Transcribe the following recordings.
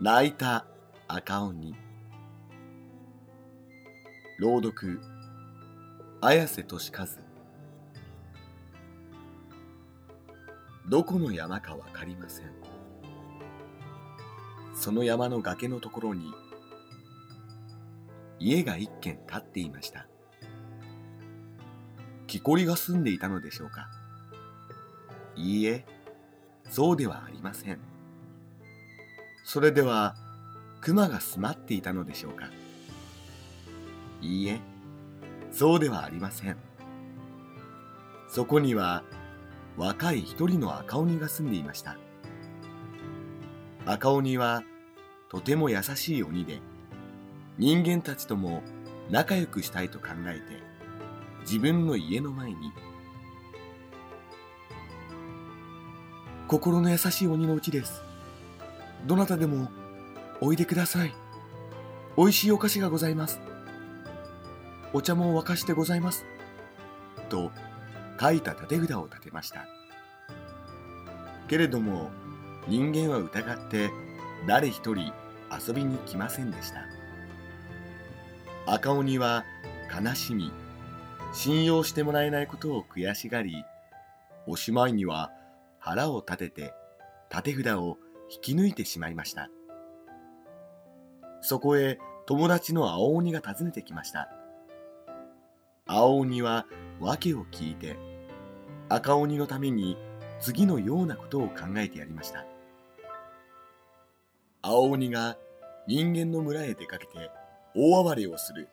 泣いた赤鬼朗読。綾瀬俊和。どこの山かわかりません。その山の崖のところに。家が一軒建っていました。木こりが住んでいたのでしょうか。いいえそうではありません。それでは熊が住まっていたのでしょうか。いいえそうではありません。そこには若い一人の赤鬼が住んでいました。赤鬼はとても優しい鬼で人間たちとも仲良くしたいと考えて自分の家の前に。心の優しい鬼のうちです。どなたでもおいでください。おいしいお菓子がございます。お茶も沸かしてございます。と書いた立て札を立てました。けれども人間は疑って誰一人遊びに来ませんでした。赤鬼は悲しみ信用してもらえないことを悔しがりおしまいには腹を立てて立て札を引き抜いてしまいました。そこへ友達の青鬼が訪ねてきました。青鬼は訳を聞いて赤鬼のために次のようなことを考えてやりました。青鬼が人間の村へ出かけて大暴れをする。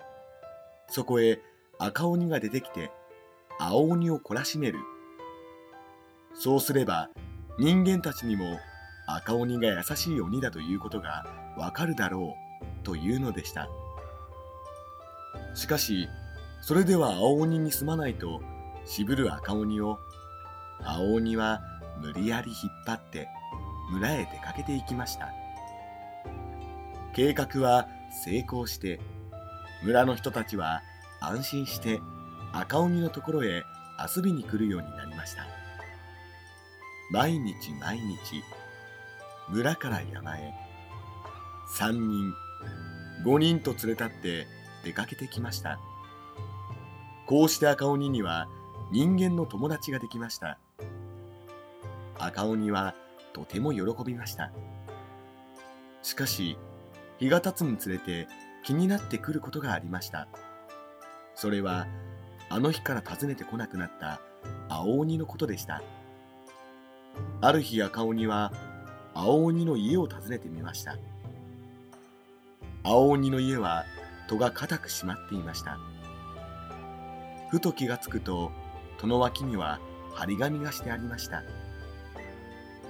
そこへ赤鬼が出てきて青鬼を懲らしめる。そうすれば人間たちにも赤鬼が優しい鬼だということがわかるだろうというのでした。しかしそれでは青鬼にすまないと渋る赤鬼を青鬼は無理やり引っ張って村へ出かけていきました。計画は成功して村の人たちは安心して赤鬼のところへ遊びに来るようになりました。毎日毎日村から山へ。3人5人と連れ立って出かけてきました。こうして赤鬼には人間の友達ができました。赤鬼はとても喜びました。しかし日が経つにつれて気になってくることがありました。それはあの日から訪ねてこなくなった青鬼のことでした。ある日赤鬼は青鬼の家を訪ねてみました。青鬼の家は戸が固く閉まっていました。ふと気がつくと戸の脇には張り紙がしてありました。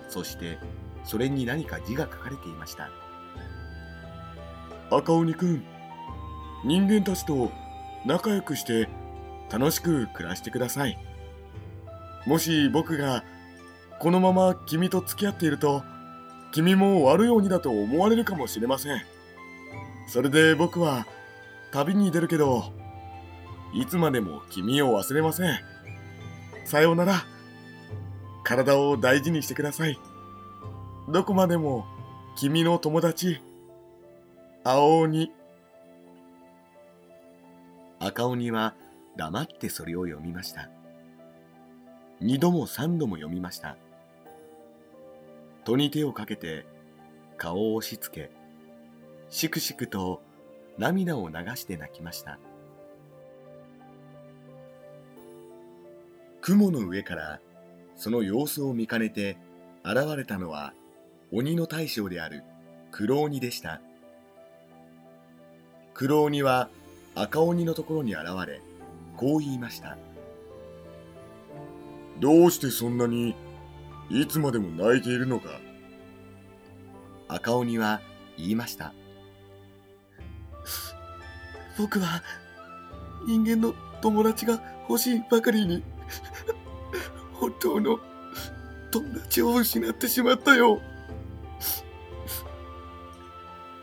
そしてそれに何か字が書かれていました。赤鬼くん人間たちと仲良くして楽しく暮らしてください。もし僕がこのまま君と付き合っていると、君も悪い鬼だと思われるかもしれません。それで僕は旅に出るけど、いつまでも君を忘れません。さようなら。体を大事にしてください。どこまでも君の友達、青鬼。赤鬼は黙ってそれを読みました。二度も三度も読みました。戸に手をかけて顔を押し付け、しくしくと涙を流して泣きました。雲の上からその様子を見かねて現れたのは鬼の大将である黒鬼でした。黒鬼は赤鬼のところに現れ、こう言いました。どうしてそんなにいつまでも泣いているのか赤鬼は言いました。僕は人間の友達が欲しいばかりに本当の友達を失ってしまったよ。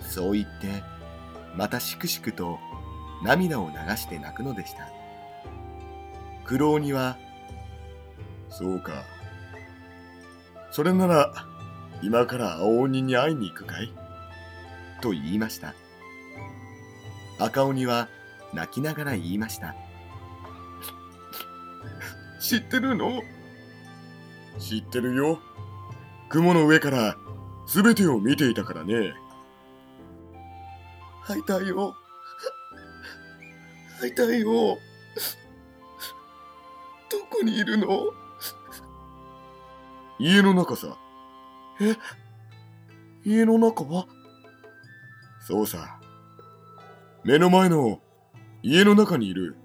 そう言って、またしくしくと涙を流して泣くのでした。黒鬼は、そうか。それなら、今から青鬼に会いに行くかい？と言いました。赤鬼は泣きながら言いました。知ってるの？知ってるよ。雲の上から全てを見ていたからね。会いたいよ。会いたいよ。どこにいるの？家の中さ。え？家の中は？そうさ。目の前の家の中にいる。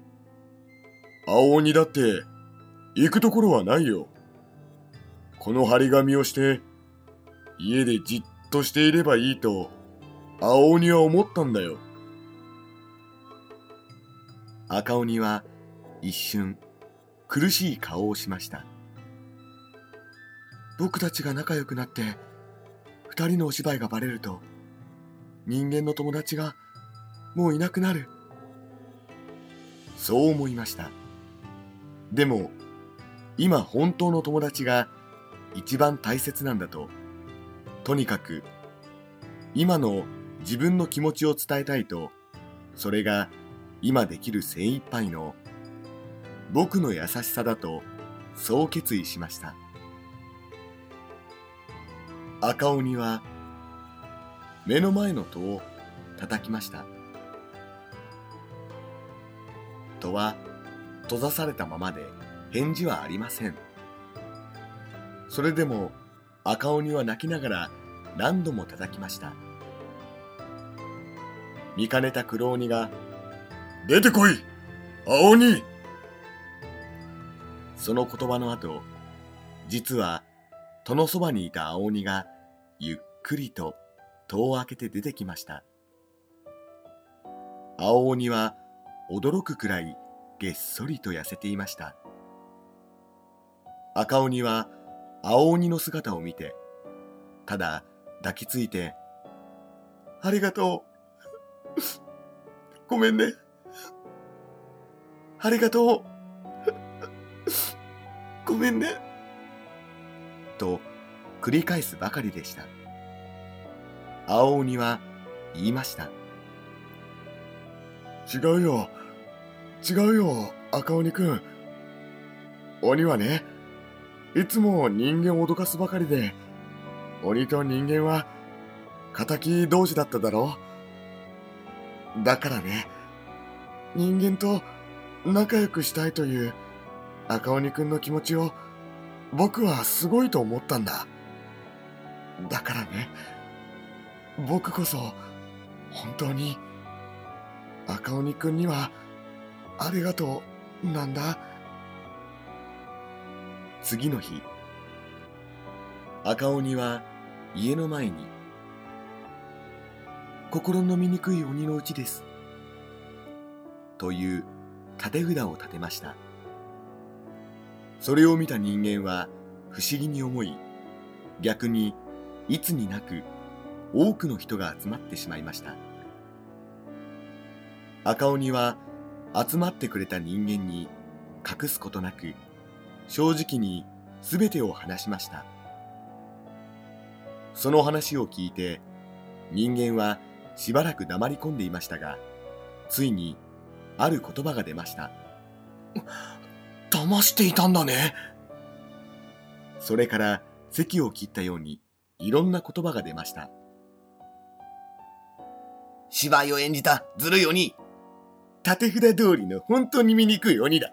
青鬼だって行くところはないよ。この張り紙をして家でじっとしていればいいと青鬼は思ったんだよ。赤鬼は一瞬苦しい顔をしました。僕たちが仲良くなって二人のお芝居がバレると人間の友達がもういなくなるそう思いました。でも今本当の友達が一番大切なんだととにかく今の自分の気持ちを伝えたいとそれが今できる精一杯の僕の優しさだとそう決意しました赤鬼は目の前の戸を叩きました。戸は閉ざされたままで返事はありません。それでも赤鬼は泣きながら何度も叩きました。見かねた黒鬼が出てこい青鬼!その言葉の後実は戸のそばにいた青鬼がゆっくりと戸を開けて出てきました。青鬼は驚くくらいげっそりと痩せていました。赤鬼は青鬼の姿を見てただ抱きついてありがとう。ごめんね。ありがとう。ごめんね。と繰り返すばかりでした。青鬼は言いました。違うよ。違うよ赤鬼くん。鬼はねいつも人間を脅かすばかりで鬼と人間は敵同士だっただろう。だからね人間と仲良くしたいという赤鬼くんの気持ちを僕はすごいと思ったんだ。だからね。僕こそ本当に赤鬼くんにはありがとう。なんだ？次の日赤鬼は家の前に心の醜い鬼のうちです。という立て札を立てました。それを見た人間は不思議に思い逆にいつになく多くの人が集まってしまいました。赤鬼は集まってくれた人間に隠すことなく正直に全てを話しました。その話を聞いて人間はしばらく黙り込んでいましたがついにある言葉が出ました。騙していたんだね。それから席を切ったようにいろんな言葉が出ました。芝居を演じたずるい鬼縦札通りの本当に醜い鬼だ。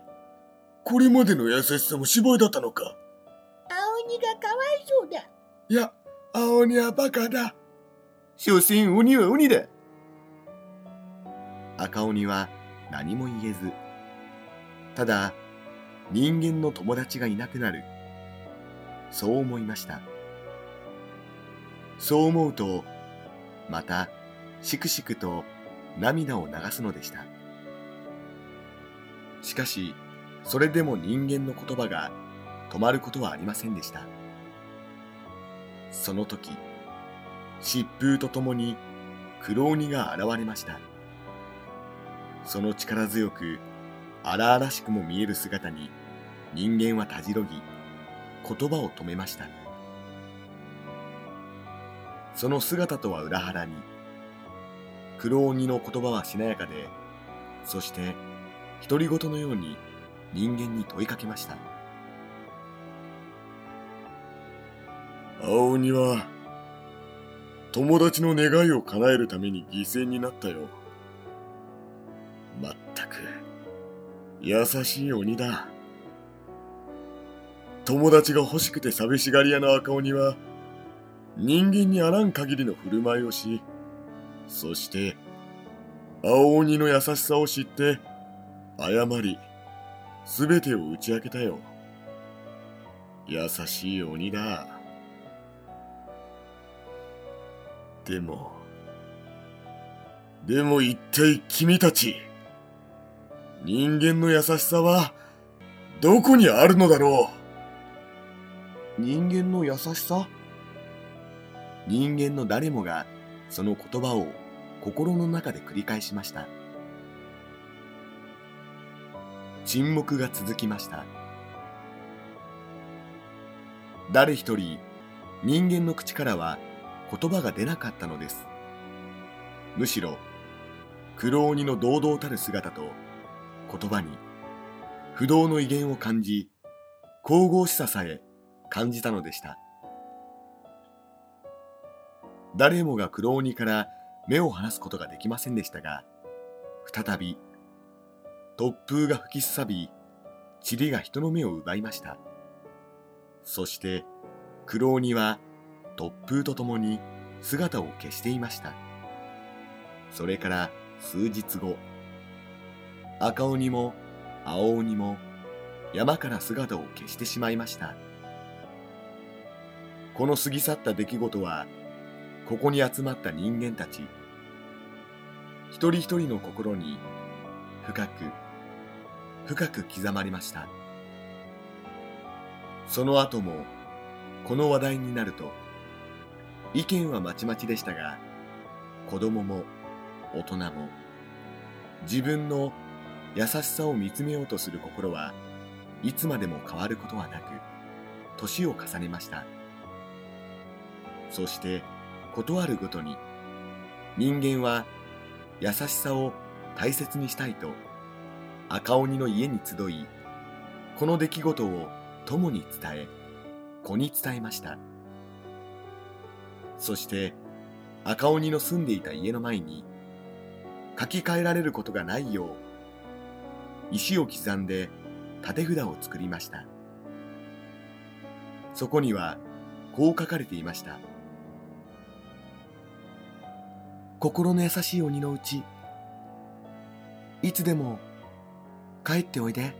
これまでの優しさも芝居だったのか。青鬼がかわいそうだ。いや青鬼はバカだ。所詮鬼は鬼だ。赤鬼は何も言えずただ人間の友達がいなくなる。そう思いましたそう思うとまたしくしくと涙を流すのでした。しかしそれでも人間の言葉が止まることはありませんでした。その時疾風とともに黒鬼が現れました。その力強く荒々しくも見える姿に人間はたじろぎ言葉を止めました。その姿とは裏腹に黒鬼の言葉はしなやかでそして独り言のように人間に問いかけました。青鬼は友達の願いを叶えるために犠牲になったよ。まったく優しい鬼だ。友達が欲しくて寂しがり屋の赤鬼は人間にあらん限りの振る舞いをしそして青鬼の優しさを知って謝り全てを打ち明けたよ。優しい鬼だ。でもでも一体君たち人間の優しさはどこにあるのだろう？人間の優しさ？人間の誰もがその言葉を心の中で繰り返しました。沈黙が続きました。誰一人人間の口からは言葉が出なかったのです。むしろ黒鬼の堂々たる姿と言葉に不動の威厳を感じ神々しささえ感じたのでした。誰もが黒鬼から目を離すことができませんでしたが再び突風が吹きすさび塵が人の目を奪いました。そして黒鬼は突風とともに姿を消していました。それから数日後赤鬼も青鬼も山から姿を消してしまいました。この過ぎ去った出来事はここに集まった人間たち。一人一人の心に深く深く刻まれました。その後もこの話題になると意見はまちまちでしたが子供も大人も自分の優しさを見つめようとする心はいつまでも変わることはなく年を重ねました。そして断るごとに人間は優しさを大切にしたいと赤鬼の家に集いこの出来事を友に伝え子に伝えました。そして赤鬼の住んでいた家の前に書き換えられることがないよう石を刻んで立て札を作りました。そこにはこう書かれていました。心の優しい鬼のうちいつでも帰っておいで。